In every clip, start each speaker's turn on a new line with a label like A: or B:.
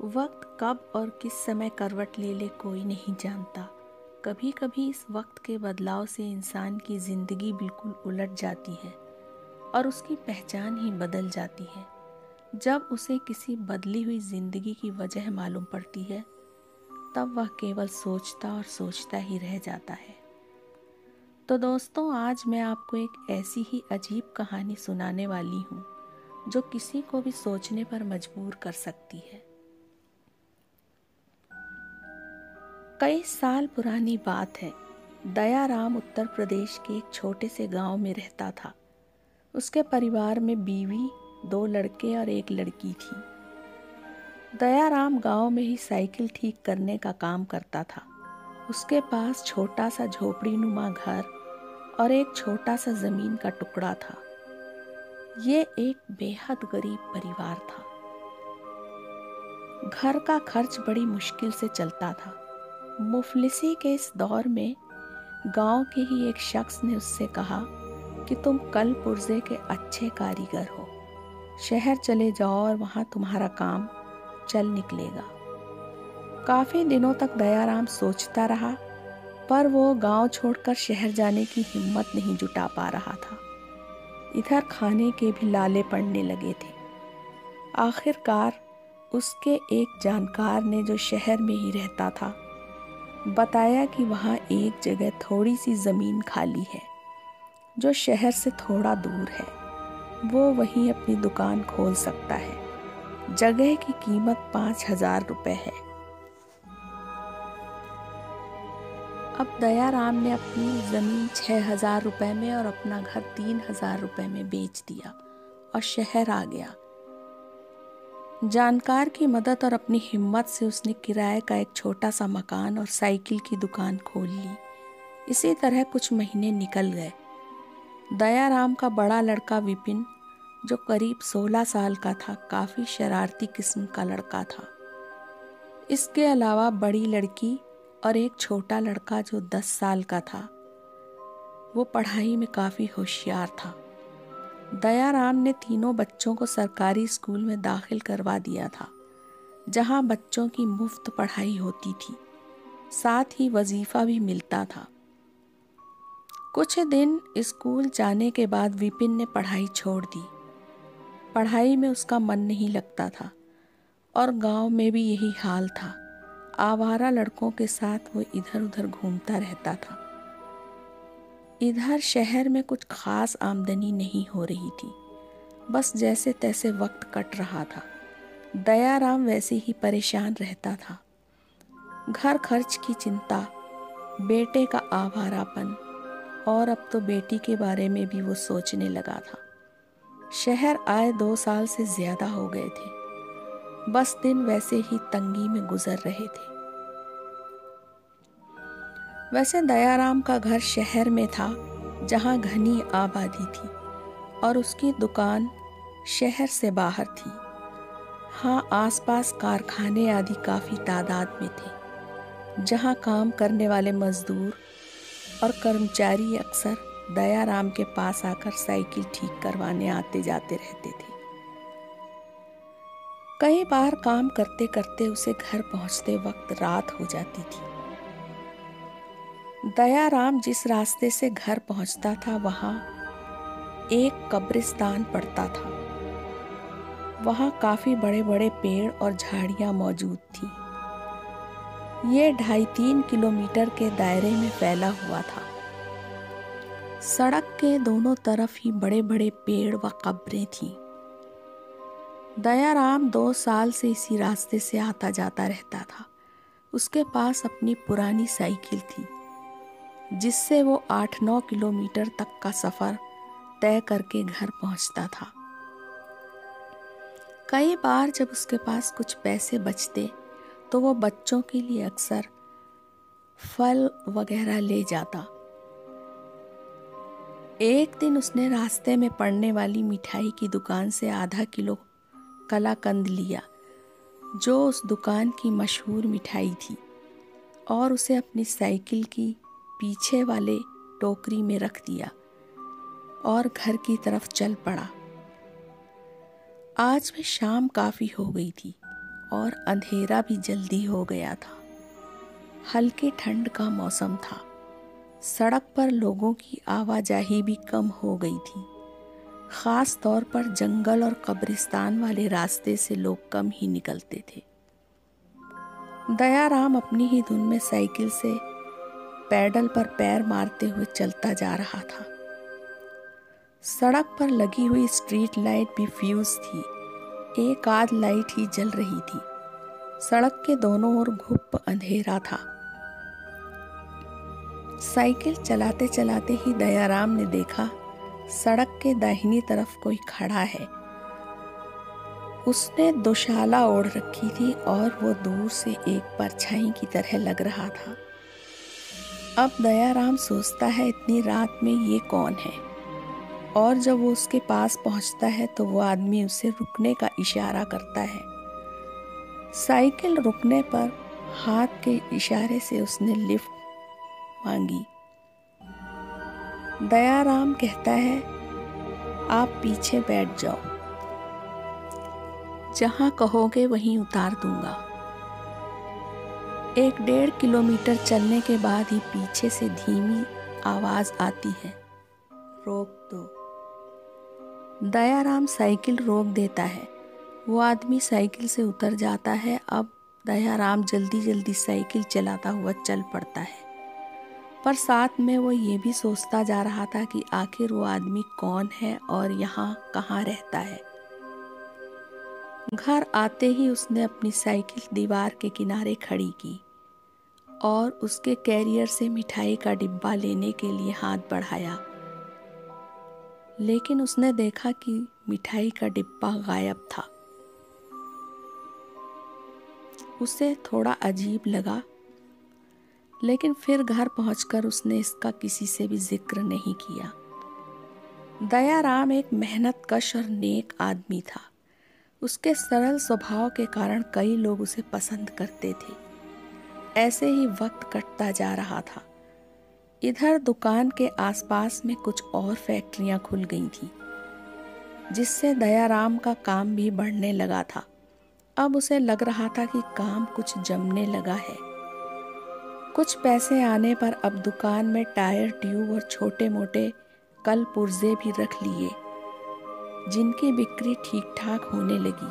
A: वक्त कब और किस समय करवट ले ले कोई नहीं जानता। कभी कभी इस वक्त के बदलाव से इंसान की ज़िंदगी बिल्कुल उलट जाती है और उसकी पहचान ही बदल जाती है। जब उसे किसी बदली हुई ज़िंदगी की वजह मालूम पड़ती है, तब वह केवल सोचता और सोचता ही रह जाता है। तो दोस्तों, आज मैं आपको एक ऐसी ही अजीब कहानी सुनाने वाली हूँ, जो किसी को भी सोचने पर मजबूर कर सकती है। कई साल पुरानी बात है। दयाराम उत्तर प्रदेश के एक छोटे से गाँव में रहता था। उसके परिवार में बीवी, दो लड़के और एक लड़की थी। दयाराम गाँव में ही साइकिल ठीक करने का काम करता था। उसके पास छोटा सा झोपड़ी नुमा घर और एक छोटा सा ज़मीन का टुकड़ा था। ये एक बेहद गरीब परिवार था। घर का खर्च बड़ी मुश्किल से चलता था। मुफलिसी के इस दौर में गाँव के ही एक शख्स ने उससे कहा कि तुम कल पुर्जे के अच्छे कारीगर हो। शहर चले जाओ और वहाँ तुम्हारा काम चल निकलेगा। काफ़ी दिनों तक दयाराम सोचता रहा, पर वो गाँव छोड़कर शहर जाने की हिम्मत नहीं जुटा पा रहा था। इधर खाने के भी लाले पड़ने लगे थे। आखिरकार उसके एक जानकार ने जो शहर में ही रहता था बताया कि वहाँ एक जगह थोड़ी सी ज़मीन खाली है, जो शहर से थोड़ा दूर है। वो वहीं अपनी दुकान खोल सकता है। जगह की कीमत पाँच हज़ार रुपये है। अब दयाराम ने अपनी ज़मीन छः हज़ार रुपये में और अपना घर तीन हज़ार रुपये में बेच दिया और शहर आ गया। जानकार की मदद और अपनी हिम्मत से उसने किराए का एक छोटा सा मकान और साइकिल की दुकान खोल ली। इसी तरह कुछ महीने निकल गए। दयाराम का बड़ा लड़का विपिन, जो करीब 16 साल का था, काफ़ी शरारती किस्म का लड़का था। इसके अलावा बड़ी लड़की और एक छोटा लड़का जो 10 साल का था। वो पढ़ाई में काफ़ी होशियार था। दयाराम ने तीनों बच्चों को सरकारी स्कूल में दाखिल करवा दिया था, जहाँ बच्चों की मुफ़्त पढ़ाई होती थी। साथ ही वजीफ़ा भी मिलता था। कुछ दिन स्कूल जाने के बाद विपिन ने पढ़ाई छोड़ दी। पढ़ाई में उसका मन नहीं लगता था, और गाँव में भी यही हाल था। आवारा लड़कों के साथ वो इधर उधर घूमता रहता था। इधर शहर में कुछ खास आमदनी नहीं हो रही थी। बस जैसे तैसे वक्त कट रहा था। दयाराम वैसे ही परेशान रहता था। घर खर्च की चिंता, बेटे का आवारापन और अब तो बेटी के बारे में भी वो सोचने लगा था। शहर आए दो साल से ज़्यादा हो गए थे। बस दिन वैसे ही तंगी में गुजर रहे थे। वैसे दयाराम का घर शहर में था, जहाँ घनी आबादी थी, और उसकी दुकान शहर से बाहर थी। हाँ आसपास कारखाने आदि काफ़ी तादाद में थे, जहाँ काम करने वाले मजदूर और कर्मचारी अक्सर दयाराम के पास आकर साइकिल ठीक करवाने आते जाते रहते थे। कई बार काम करते करते उसे घर पहुँचते वक्त रात हो जाती थी। दयाराम जिस रास्ते से घर पहुँचता था, वहाँ एक कब्रिस्तान पड़ता था। वहाँ काफ़ी बड़े बड़े पेड़ और झाड़ियाँ मौजूद थी। ये ढाई तीन किलोमीटर के दायरे में फैला हुआ था। सड़क के दोनों तरफ़ ही बड़े बड़े पेड़ व कब्रें थीं। दयाराम दो साल से इसी रास्ते से आता जाता रहता था। उसके पास अपनी पुरानी साइकिल थी। जिससे वो आठ नौ किलोमीटर तक का सफ़र तय करके घर पहुँचता था। कई बार जब उसके पास कुछ पैसे बचते तो वो बच्चों के लिए अक्सर फल वगैरह ले जाता। एक दिन उसने रास्ते में पड़ने वाली मिठाई की दुकान से आधा किलो कलाकंद लिया, जो उस दुकान की मशहूर मिठाई थी, और उसे अपनी साइकिल की पीछे वाले टोकरी में रख दिया और घर की तरफ़ चल पड़ा। आज भी शाम काफ़ी हो गई थी और अंधेरा भी जल्दी हो गया था। हल्की ठंड का मौसम था। सड़क पर लोगों की आवाजाही भी कम हो गई थी। ख़ास तौर पर जंगल और कब्रिस्तान वाले रास्ते से लोग कम ही निकलते थे। दयाराम अपनी ही धुन में साइकिल से पैडल पर पैर मारते हुए चलता जा रहा था। सड़क पर लगी हुई स्ट्रीट लाइट भी फ्यूज थी। एक आध लाइट ही जल रही थी। सड़क के दोनों ओर घुप अंधेरा था। साइकिल चलाते चलाते ही दयाराम ने देखा, सड़क के दाहिनी तरफ़ कोई खड़ा है। उसने दुशाला ओढ़ रखी थी और वो दूर से एक परछाई की तरह लग रहा था। अब दयाराम सोचता है इतनी रात में ये कौन है? और जब वो उसके पास पहुँचता है तो वो आदमी उसे रुकने का इशारा करता है। साइकिल रुकने पर हाथ के इशारे से उसने लिफ्ट मांगी। दयाराम कहता है, आप पीछे बैठ जाओ। जहाँ कहोगे वहीं उतार दूँगा। एक डेढ़ किलोमीटर चलने के बाद ही पीछे से धीमी आवाज़ आती है। रोक दो। दयाराम साइकिल रोक देता है। वो आदमी साइकिल से उतर जाता है। अब दयाराम जल्दी जल्दी साइकिल चलाता हुआ चल पड़ता है। पर साथ में वो ये भी सोचता जा रहा था कि आखिर वो आदमी कौन है और यहाँ कहाँ रहता है। घर आते ही उसने अपनी साइकिल दीवार के किनारे खड़ी की और उसके कैरियर से मिठाई का डिब्बा लेने के लिए हाथ बढ़ाया। लेकिन उसने देखा कि मिठाई का डिब्बा गायब था। उसे थोड़ा अजीब लगा, लेकिन फिर घर पहुंचकर उसने इसका किसी से भी ज़िक्र नहीं किया। दयाराम एक मेहनत कश और नेक आदमी था। उसके सरल स्वभाव के कारण कई लोग उसे पसंद करते थे। ऐसे ही वक्त कटता जा रहा था। इधर दुकान के आसपास में कुछ और फैक्ट्रियाँ खुल गई थी, जिससे दयाराम का काम भी बढ़ने लगा था। अब उसे लग रहा था कि काम कुछ जमने लगा है। कुछ पैसे आने पर अब दुकान में टायर, ट्यूब और छोटे मोटे कल पुर्जे भी रख लिए। जिनकी बिक्री ठीक ठाक होने लगी।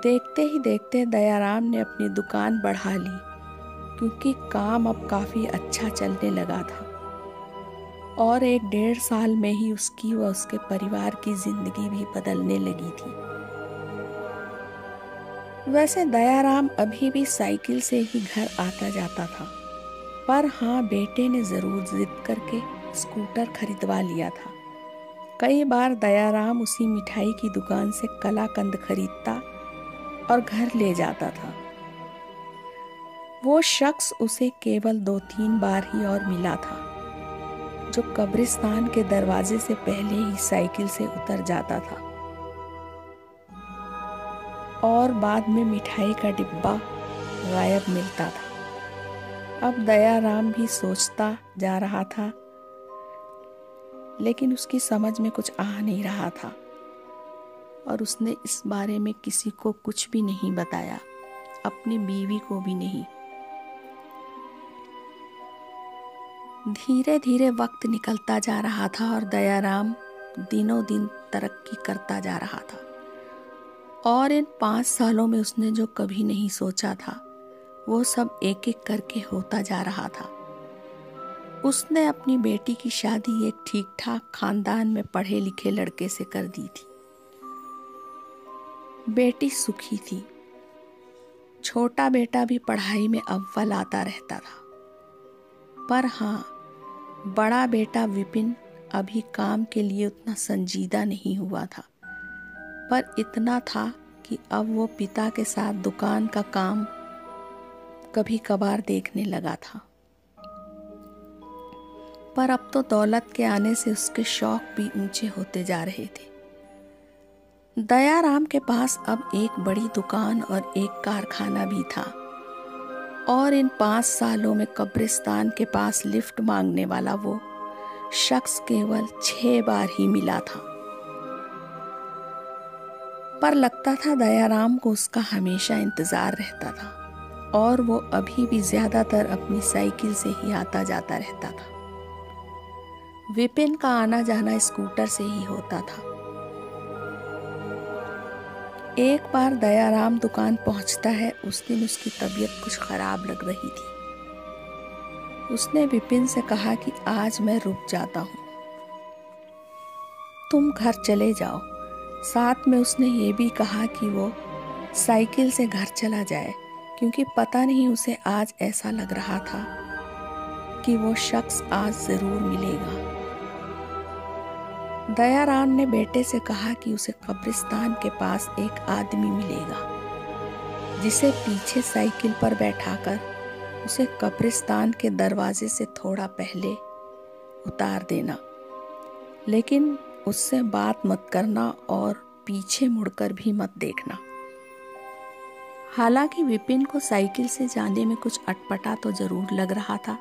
A: देखते ही देखते दयाराम ने अपनी दुकान बढ़ा ली, क्योंकि काम अब काफ़ी अच्छा चलने लगा था। और एक डेढ़ साल में ही उसकी व उसके परिवार की ज़िंदगी भी बदलने लगी थी। वैसे दयाराम अभी भी साइकिल से ही घर आता जाता था, पर हाँ बेटे ने ज़रूर जिद करके स्कूटर खरीदवा लिया था। कई बार दयाराम उसी मिठाई की दुकान से कलाकंद खरीदता और घर ले जाता था। वो शख्स उसे केवल दो तीन बार ही और मिला था, जो कब्रिस्तान के दरवाजे से पहले ही साइकिल से उतर जाता था। और बाद में मिठाई का डिब्बा गायब मिलता था। अब दयाराम भी सोचता जा रहा था लेकिन उसकी समझ में कुछ आ नहीं रहा था। और उसने इस बारे में किसी को कुछ भी नहीं बताया। अपनी बीवी को भी नहीं। धीरे धीरे वक्त निकलता जा रहा था और दयाराम दिनों दिन तरक्की करता जा रहा था। और इन पाँच सालों में उसने जो कभी नहीं सोचा था, वो सब एक एक करके होता जा रहा था। उसने अपनी बेटी की शादी एक ठीक ठाक खानदान में पढ़े लिखे लड़के से कर दी थी। बेटी सुखी थी। छोटा बेटा भी पढ़ाई में अव्वल आता रहता था। पर हाँ बड़ा बेटा विपिन अभी काम के लिए उतना संजीदा नहीं हुआ था। पर इतना था कि अब वो पिता के साथ दुकान का काम कभी कभार देखने लगा था। पर अब तो दौलत के आने से उसके शौक भी ऊँचे होते जा रहे थे। दयाराम के पास अब एक बड़ी दुकान और एक कारखाना भी था। और इन पाँच सालों में कब्रिस्तान के पास लिफ्ट मांगने वाला वो शख्स केवल छह बार ही मिला था। पर लगता था दयाराम को उसका हमेशा इंतज़ार रहता था और वो अभी भी ज़्यादातर अपनी साइकिल से ही आता जाता रहता था। विपिन का आना जाना स्कूटर से ही होता था। एक बार दयाराम दुकान पहुँचता है, उस दिन उसकी तबीयत कुछ खराब लग रही थी। उसने विपिन से कहा कि आज मैं रुक जाता हूँ। तुम घर चले जाओ। साथ में उसने ये भी कहा कि वो साइकिल से घर चला जाए, क्योंकि पता नहीं उसे आज ऐसा लग रहा था कि वो शख्स आज ज़रूर मिलेगा। दयाराम ने बेटे से कहा कि उसे कब्रिस्तान के पास एक आदमी मिलेगा, जिसे पीछे साइकिल पर बैठाकर उसे कब्रिस्तान के दरवाजे से थोड़ा पहले उतार देना। लेकिन उससे बात मत करना और पीछे मुड़कर भी मत देखना। हालाँकि विपिन को साइकिल से जाने में कुछ अटपटा तो ज़रूर लग रहा था,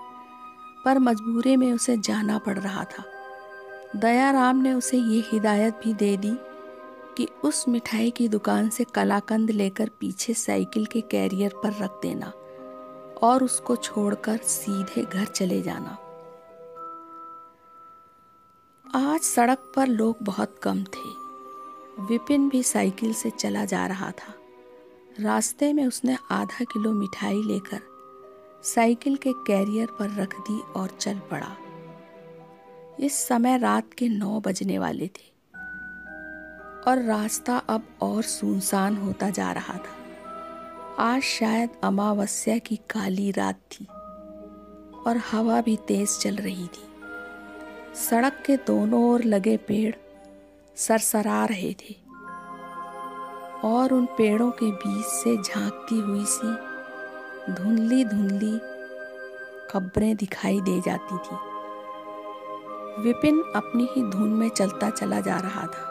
A: पर मजबूरी में उसे जाना पड़ रहा था। दयाराम ने उसे ये हिदायत भी दे दी कि उस मिठाई की दुकान से कलाकंद लेकर पीछे साइकिल के कैरियर पर रख देना और उसको छोड़कर सीधे घर चले जाना। आज सड़क पर लोग बहुत कम थे। विपिन भी साइकिल से चला जा रहा था। रास्ते में उसने आधा किलो मिठाई लेकर साइकिल के कैरियर पर रख दी और चल पड़ा। इस समय रात के नौ बजने वाले थे। और रास्ता अब और सुनसान होता जा रहा था। आज शायद अमावस्या की काली रात थी और हवा भी तेज चल रही थी। सड़क के दोनों ओर लगे पेड़ सरसरा रहे थे और उन पेड़ों के बीच से झांकती हुई सी धुंधली धुंधली खबरें दिखाई दे जाती थी। विपिन अपनी ही धुन में चलता चला जा रहा था।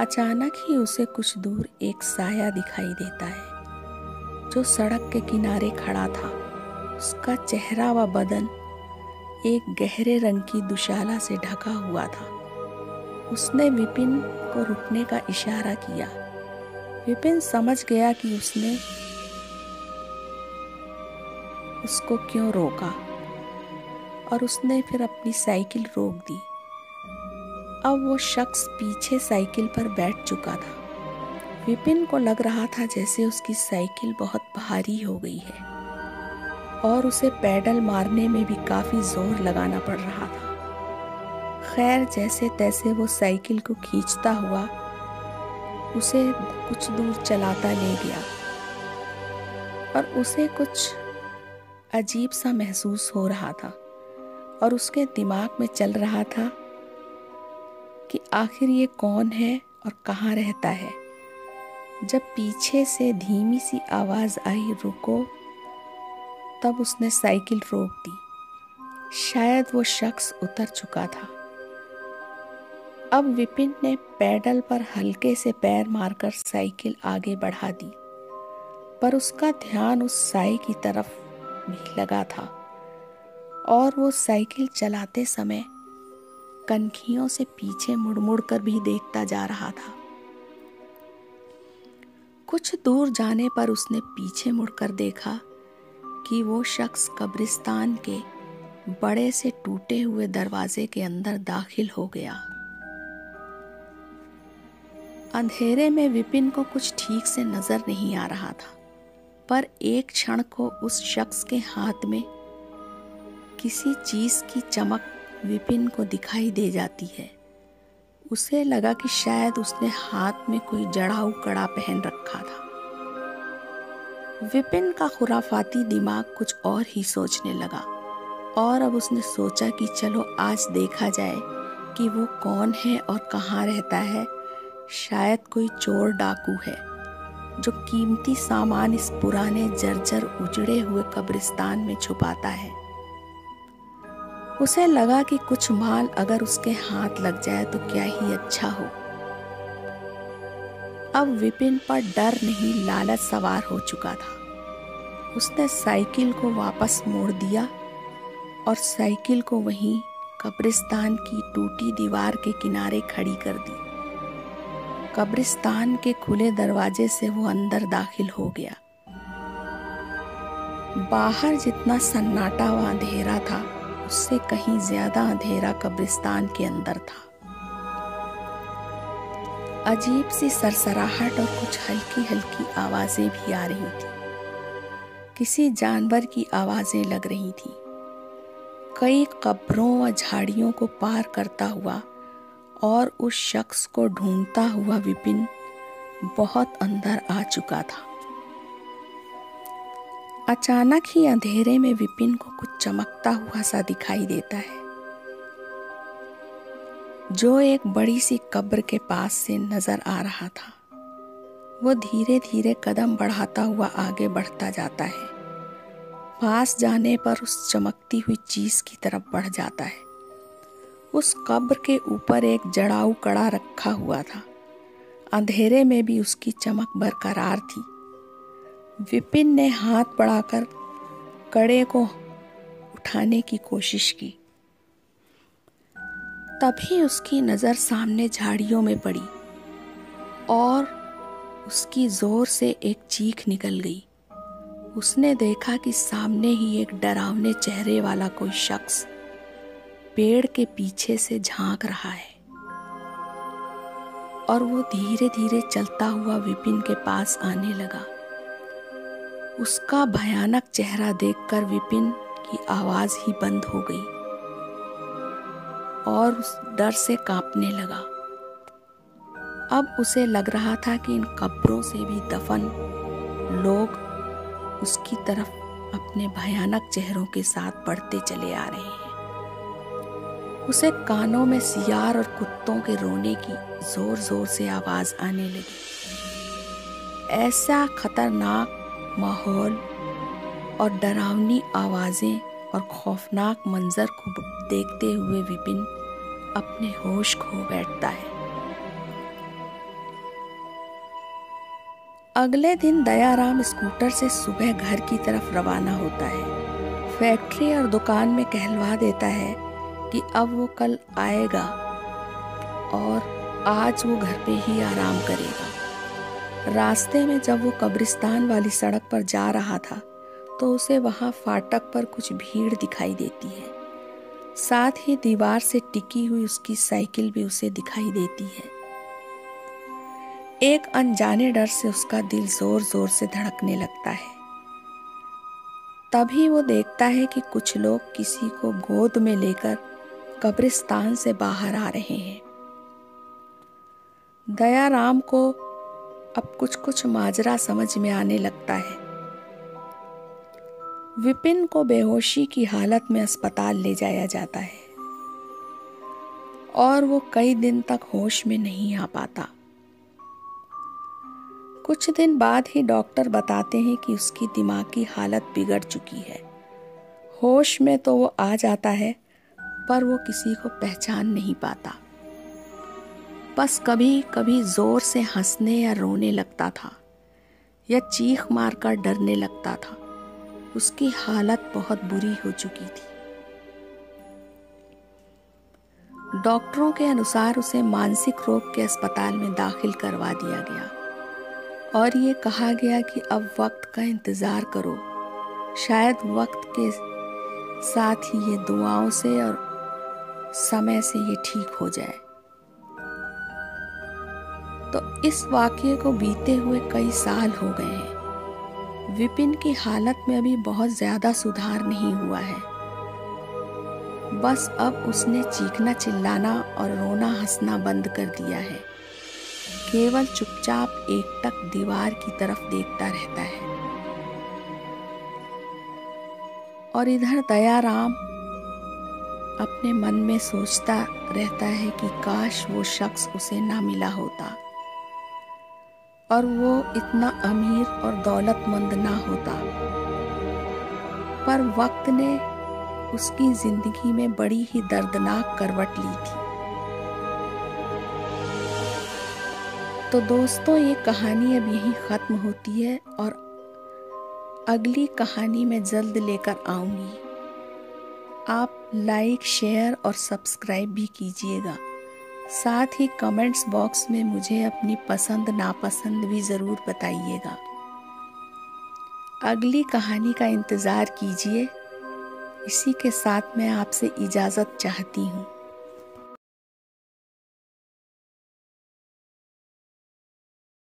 A: अचानक ही उसे कुछ दूर एक साया दिखाई देता है, जो सड़क के किनारे खड़ा था। उसका चेहरा व बदन एक गहरे रंग की दुशाला से ढका हुआ था। उसने विपिन को रुकने का इशारा किया। विपिन समझ गया कि उसने उसको क्यों रोका। और उसने फिर अपनी साइकिल रोक दी। अब वो शख्स पीछे साइकिल पर बैठ चुका था। विपिन को लग रहा था जैसे उसकी साइकिल बहुत भारी हो गई है और उसे पैडल मारने में भी काफ़ी ज़ोर लगाना पड़ रहा था। खैर, जैसे तैसे वो साइकिल को खींचता हुआ उसे कुछ दूर चलाता ले गया और उसे कुछ अजीब सा महसूस हो रहा था। और उसके दिमाग में चल रहा था कि आखिर ये कौन है और कहाँ रहता है। जब पीछे से धीमी सी आवाज़ आई, रुको, तब उसने साइकिल रोक दी। शायद वो शख्स उतर चुका था। अब विपिन ने पैडल पर हल्के से पैर मारकर साइकिल आगे बढ़ा दी, पर उसका ध्यान उस साई की तरफ़ भी लगा था। और वो साइकिल चलाते समय कनखियों से पीछे मुड़ मुड़ कर भी देखता जा रहा था। कुछ दूर जाने पर उसने पीछे मुड़कर देखा कि वो शख्स कब्रिस्तान के बड़े से टूटे हुए दरवाजे के अंदर दाखिल हो गया। अंधेरे में विपिन को कुछ ठीक से नज़र नहीं आ रहा था, पर एक क्षण को उस शख्स के हाथ में किसी चीज़ की चमक विपिन को दिखाई दे जाती है। उसे लगा कि शायद उसने हाथ में कोई जड़ाऊ कड़ा पहन रखा था। विपिन का खुराफाती दिमाग कुछ और ही सोचने लगा और अब उसने सोचा कि चलो आज देखा जाए कि वो कौन है और कहाँ रहता है। शायद कोई चोर डाकू है, जो कीमती सामान इस पुराने जर्जर उजड़े हुए कब्रिस्तान में छुपाता है। उसे लगा कि कुछ माल अगर उसके हाथ लग जाए तो क्या ही अच्छा हो। अब विपिन पर डर नहीं, लालच सवार हो चुका था। उसने साइकिल को वापस मोड़ दिया और साइकिल को वहीं कब्रिस्तान की टूटी दीवार के किनारे खड़ी कर दी। कब्रिस्तान के खुले दरवाजे से वो अंदर दाखिल हो गया। बाहर जितना सन्नाटा व अंधेरा था उससे कहीं ज़्यादा अंधेरा कब्रिस्तान के अंदर था। अजीब सी सरसराहट और कुछ हल्की हल्की आवाज़ें भी आ रही थी। किसी जानवर की आवाज़ें लग रही थी। कई कब्रों व झाड़ियों को पार करता हुआ और उस शख्स को ढूंढता हुआ विपिन बहुत अंदर आ चुका था। अचानक ही अंधेरे में विपिन को कुछ चमकता हुआ सा दिखाई देता है। जो एक बड़ी सी कब्र के पास से नज़र आ रहा था, वो धीरे धीरे कदम बढ़ाता हुआ आगे बढ़ता जाता है। पास जाने पर उस चमकती हुई चीज़ की तरफ़ बढ़ जाता है। उस कब्र के ऊपर एक जड़ाऊ कड़ा रखा हुआ था। अंधेरे में भी उसकी चमक बरकरार थी। विपिन ने हाथ बढ़ाकर कड़े को उठाने की कोशिश की। तभी उसकी नज़र सामने झाड़ियों में पड़ी और उसकी ज़ोर से एक चीख निकल गई। उसने देखा कि सामने ही एक डरावने चेहरे वाला कोई शख्स पेड़ के पीछे से झाँक रहा है और वो धीरे धीरे चलता हुआ विपिन के पास आने लगा। उसका भयानक चेहरा देखकर विपिन की आवाज़ ही बंद हो गई और उस डर से कांपने लगा। अब उसे लग रहा था कि इन कब्रों से भी दफन लोग उसकी तरफ़ अपने भयानक चेहरों के साथ बढ़ते चले आ रहे हैं। उसे कानों में सियार और कुत्तों के रोने की ज़ोर ज़ोर से आवाज़ आने लगी। ऐसा खतरनाक माहौल और डरावनी आवाज़ें और खौफनाक मंजर को देखते हुए विपिन अपने होश खो बैठता है। अगले दिन दयाराम स्कूटर से सुबह घर की तरफ़ रवाना होता है। फैक्ट्री और दुकान में कहलवा देता है कि अब वो कल आएगा और आज वो घर पे ही आराम करेगा। रास्ते में जब वो कब्रिस्तान वाली सड़क पर जा रहा था तो उसे वहाँ फाटक पर कुछ भीड़ दिखाई देती है। साथ ही दीवार से टिकी हुई उसकी साइकिल भी उसे दिखाई देती है। एक अनजाने डर से उसका दिल ज़ोर ज़ोर से धड़कने लगता है। तभी वो देखता है कि कुछ लोग किसी को गोद में लेकर कब्रिस्तान से बाहर आ रहे हैं। दयाराम को अब कुछ कुछ माजरा समझ में आने लगता है। विपिन को बेहोशी की हालत में अस्पताल ले जाया जाता है। और वो कई दिन तक होश में नहीं आ पाता। कुछ दिन बाद ही डॉक्टर बताते हैं कि उसकी दिमाग की हालत बिगड़ चुकी है। होश में तो वो आ जाता है, पर वो किसी को पहचान नहीं पाता। बस कभी कभी ज़ोर से हंसने या रोने लगता था, या चीख मार कर डरने लगता था। उसकी हालत बहुत बुरी हो चुकी थी। डॉक्टरों के अनुसार उसे मानसिक रोग के अस्पताल में दाखिल करवा दिया गया। और ये कहा गया कि अब वक्त का इंतज़ार करो। शायद वक्त के साथ ही ये दुआओं से और समय से ये ठीक हो जाए। तो इस वाक्य को बीते हुए कई साल हो गए हैं। विपिन की हालत में अभी बहुत ज़्यादा सुधार नहीं हुआ है। बस अब उसने चीखना चिल्लाना और रोना हंसना बंद कर दिया है। केवल चुपचाप एकटक दीवार की तरफ़ देखता रहता है। और इधर दयाराम अपने मन में सोचता रहता है कि काश वो शख्स उसे ना मिला होता। और वो इतना अमीर और दौलतमंद ना होता। पर वक्त ने उसकी ज़िंदगी में बड़ी ही दर्दनाक करवट ली थी। तो दोस्तों, ये कहानी अब यहीं ख़त्म होती है और अगली कहानी मैं जल्द लेकर आऊँगी। आप लाइक, शेयर और सब्सक्राइब भी कीजिएगा। साथ ही कमेंट्स बॉक्स में मुझे अपनी पसंद, नापसंद भी ज़रूर बताइएगा। अगली कहानी का इंतज़ार कीजिए। इसी के साथ मैं आपसे इजाज़त चाहती हूँ।